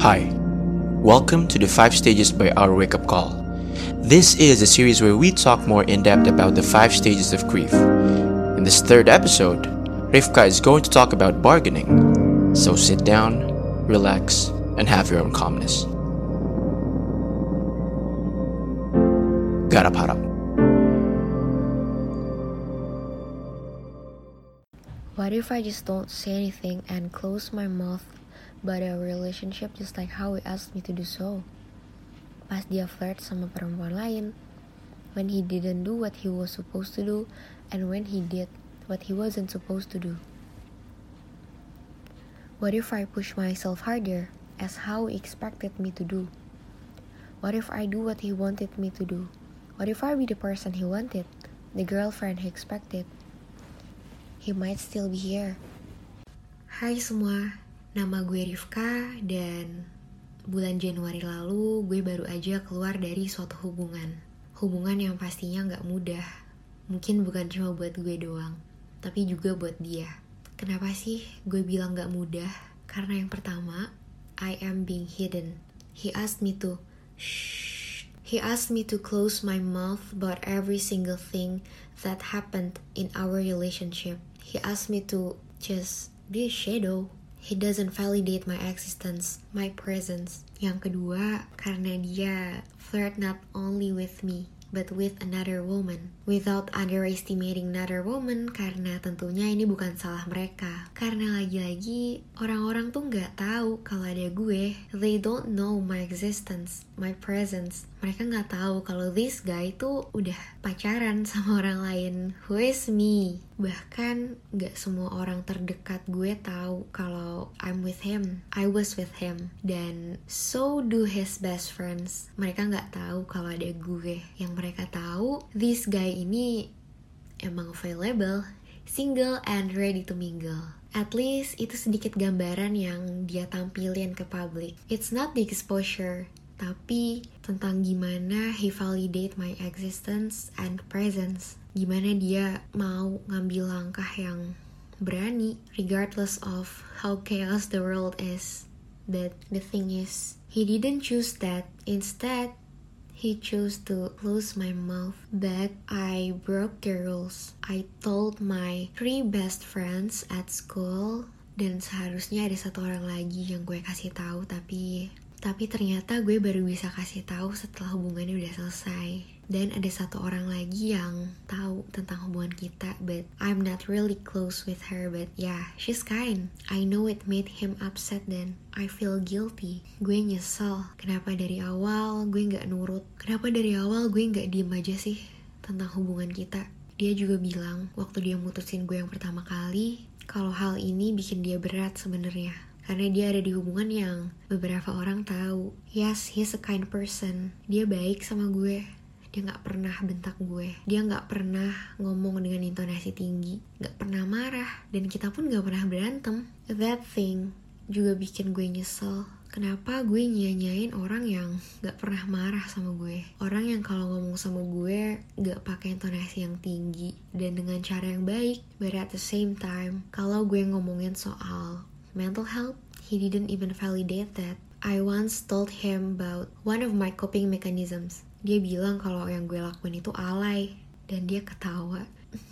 Hi, welcome to the 5 Stages by Our Wake Up Call. This is a series where we talk more in depth about the 5 stages of grief. In this third episode, Rivka is going to talk about bargaining. So sit down, relax, and have your own calmness. Garap harap. What if I just don't say anything and close my mouth about our relationship just like how he asked me to do so? Pas dia flirt sama perempuan lain, when he didn't do what he was supposed to do, and when he did what he wasn't supposed to do. What if I push myself harder as how he expected me to do? What if I do what he wanted me to do? What if I be the person he wanted, the girlfriend he expected? He might still be here. Hai semua, nama gue Rifka dan bulan Januari lalu gue baru aja keluar dari suatu hubungan. Hubungan yang pastinya gak mudah. Mungkin bukan cuma buat gue doang, tapi juga buat dia. Kenapa sih gue bilang gak mudah? Karena yang pertama, I am being hidden. He asked me to shh. He asked me to close my mouth about every single thing that happened in our relationship. He asked me to just be a shadow. He doesn't validate my existence, my presence. Yang kedua, karena dia flirt not only with me, but with another woman. Without underestimating another woman karena tentunya ini bukan salah mereka. Karena lagi-lagi orang-orang tuh nggak tahu kalau ada gue. They don't know my existence my presence. Mereka nggak tahu kalau this guy tuh udah pacaran sama orang lain. Who is me bahkan gak semua orang terdekat gue tahu kalau I'm with him. I was with him. Dan so do his best friends. Mereka nggak tahu kalau ada gue. Yang mereka tahu this guy ini emang available single and ready to mingle. At least itu sedikit gambaran yang dia tampilin ke publik. It's not the exposure, tapi tentang gimana he validate my existence and presence. Gimana dia mau ngambil langkah yang berani regardless of how chaos the world is. But the thing is he didn't choose that. Instead he chose to close my mouth. But I broke the rules. I told my three best friends at school dan seharusnya ada satu orang lagi yang gue kasih tahu tapi tapi ternyata gue baru bisa kasih tahu setelah hubungannya udah selesai. Dan ada satu orang lagi yang tahu tentang hubungan kita but I'm not really close with her but yeah she's kind. I know it made him upset dan I feel guilty. Gue nyesel. Kenapa dari awal gue nggak nurut? Kenapa dari awal gue nggak diem aja sih tentang hubungan kita? Dia juga bilang waktu dia mutusin gue yang pertama kali kalau hal ini bikin dia berat sebenarnya karena dia ada di hubungan yang beberapa orang tahu. Yes, he's a kind person. Dia baik sama gue. Dia nggak pernah bentak gue. Dia nggak pernah ngomong dengan intonasi tinggi. Nggak pernah marah. Dan kita pun nggak pernah berantem. That thing juga bikin gue nyesel. Kenapa gue nyanyain orang yang gak pernah marah sama gue? Orang yang kalau ngomong sama gue gak pakai intonasi yang tinggi Dan dengan cara yang baik But at the same time Kalau gue ngomongin soal mental health He didn't even validate that I once told him about one of my coping mechanisms. Dia bilang kalau yang gue lakuin itu alay dan dia ketawa.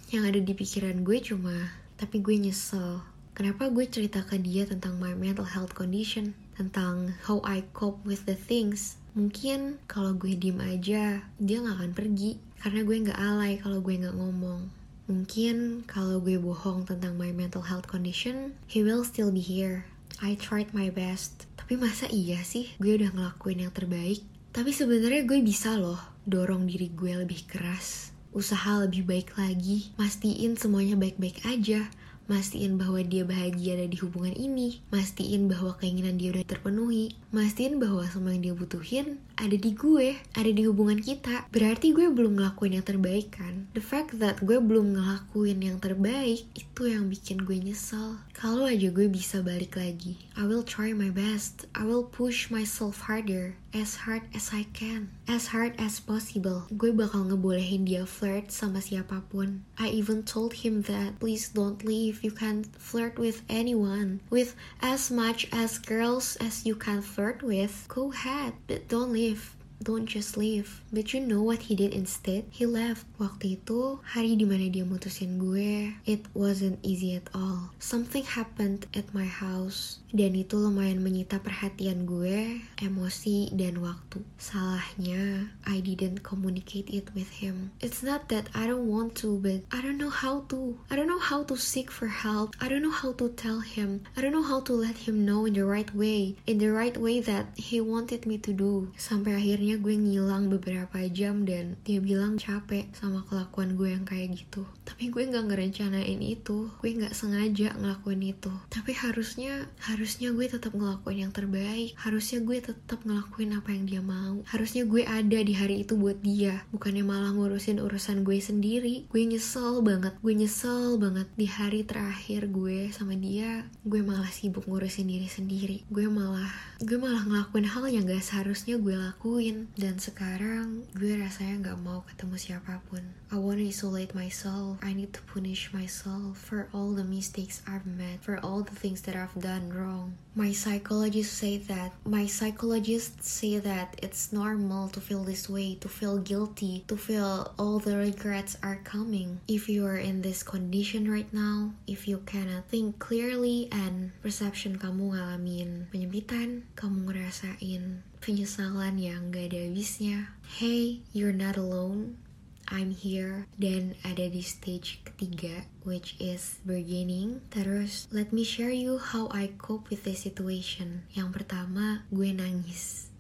Yang ada di pikiran gue cuma tapi gue nyesel. Kenapa gue cerita ke dia tentang my mental health condition? Tentang how I cope with the things? Mungkin kalau gue diem aja dia gak akan pergi. Karena gue gak alay kalau gue gak ngomong mungkin kalau gue bohong tentang my mental health condition he will still be here. I tried my best. Tapi masa iya sih gue udah ngelakuin yang terbaik? Tapi sebenarnya gue bisa loh dorong diri gue lebih keras, usaha lebih baik lagi, mastiin semuanya baik-baik aja, mastiin bahwa dia bahagia ada di hubungan ini, mastiin bahwa keinginan dia udah terpenuhi, mastiin bahwa semua yang dia butuhin ada di gue, ada di hubungan kita. Berarti gue belum ngelakuin yang terbaik kan? The fact that gue belum ngelakuin yang terbaik itu yang bikin gue nyesel. Kalau aja gue bisa balik lagi, I will try my best. I will push myself harder as hard as I can, as hard as possible. Gue bakal ngebolehin dia flirt sama siapapun. I even told him that please don't leave. You can flirt with anyone, with as much as girls as you can flirt with. Go ahead, but don't leave. Don't just leave. But you know what he did instead? He left. Waktu itu, hari di mana dia mutusin gue, it wasn't easy at all. Something happened at my house. Dan itu lumayan menyita perhatian gue, emosi, dan waktu. Salahnya, I didn't communicate it with him. It's not that I don't want to, but I don't know how to. I don't know how to seek for help. I don't know how to tell him. I don't know how to let him know in the right way. In the right way that he wanted me to do. Sampai akhirnya akhirnya gue ngilang beberapa jam dan dia bilang capek sama kelakuan gue yang kayak gitu. Tapi gue nggak ngerencanain itu. Gue nggak sengaja ngelakuin itu. Tapi harusnya harusnya gue tetap ngelakuin yang terbaik. Harusnya gue tetap ngelakuin apa yang dia mau. Harusnya gue ada di hari itu buat dia. Bukannya malah ngurusin urusan gue sendiri. Gue nyesel banget. Gue nyesel banget di hari terakhir gue sama dia. Gue malah sibuk ngurusin diri sendiri. Gue malah gue malah ngelakuin hal yang gak seharusnya gue lakuin dan sekarang gue rasanya gak mau ketemu siapa pun. I wanna isolate myself. I need to punish myself for all the mistakes I've made, for all the things that I've done wrong. My psychologist say that my psychologist say that it's normal to feel this way, to feel guilty, to feel all the regrets are coming. If you are in this condition right now, if you cannot think clearly and perception kamu ngalamin penyempitan, kamu ngerasain penyesalan yang gak ada habisnya. Hey, you're not alone. I'm here dan ada di stage ketiga which is beginning terus let me share you how I cope with this situation. Yang pertama gue nangis.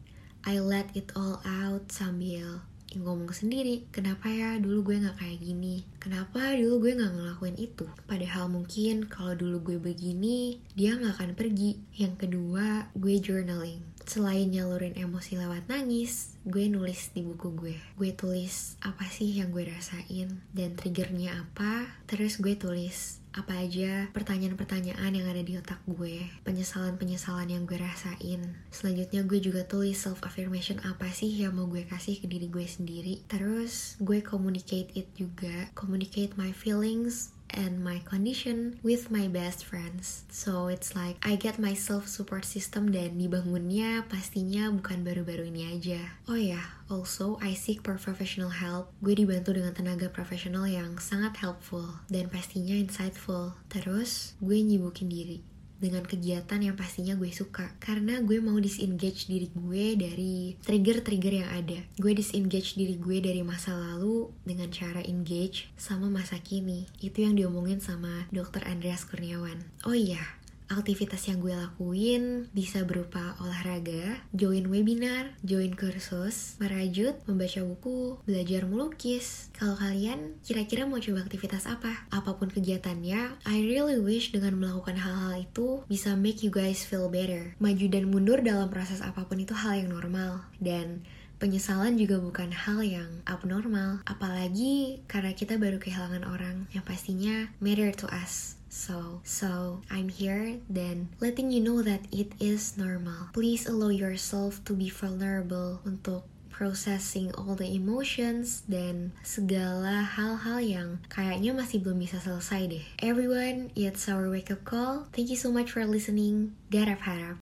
I let it all out sambil ngomong sendiri kenapa ya dulu gue nggak kayak gini? Kenapa dulu gue nggak ngelakuin itu? Padahal mungkin kalau dulu gue begini dia nggak akan pergi. Yang kedua gue journaling Selain nyalurin emosi lewat nangis, gue nulis di buku gue. Gue tulis apa sih yang gue rasain dan triggernya apa. Terus gue tulis apa aja pertanyaan-pertanyaan yang ada di otak gue, penyesalan-penyesalan yang gue rasain. Selanjutnya gue juga tulis self affirmation apa sih yang mau gue kasih ke diri gue sendiri. Terus gue communicate it juga, communicate my feelings and my condition with my best friends. So it's like I get myself support system dan dibangunnya pastinya bukan baru-baru ini aja. Oh ya, yeah, also I seek for professional help. Gue dibantu dengan tenaga profesional yang sangat helpful dan pastinya insightful. Terus gue nyibukin diri dengan kegiatan yang pastinya gue suka. Karena gue mau disengage diri gue dari trigger-trigger yang ada. Gue disengage diri gue dari masa lalu dengan cara engage sama masa kini. Itu yang diomongin sama dokter Andreas Kurniawan. Oh iya Aktivitas yang gue lakuin bisa berupa olahraga, join webinar, join kursus, merajut, membaca buku, belajar melukis. Kalau kalian kira-kira mau coba aktivitas apa? Apa pun kegiatannya, I really wish dengan melakukan hal-hal itu bisa make you guys feel better. Maju dan mundur dalam proses apa pun itu hal yang normal. Dan penyesalan juga bukan hal yang abnormal, apalagi karena kita baru kehilangan orang yang pastinya matter to us. So, so I'm here then letting you know that it is normal. Please allow yourself to be vulnerable untuk processing all the emotions dan segala hal-hal yang kayaknya masih belum bisa selesai deh. Everyone, it's our wake up call. Thank you so much for listening. Garap harap.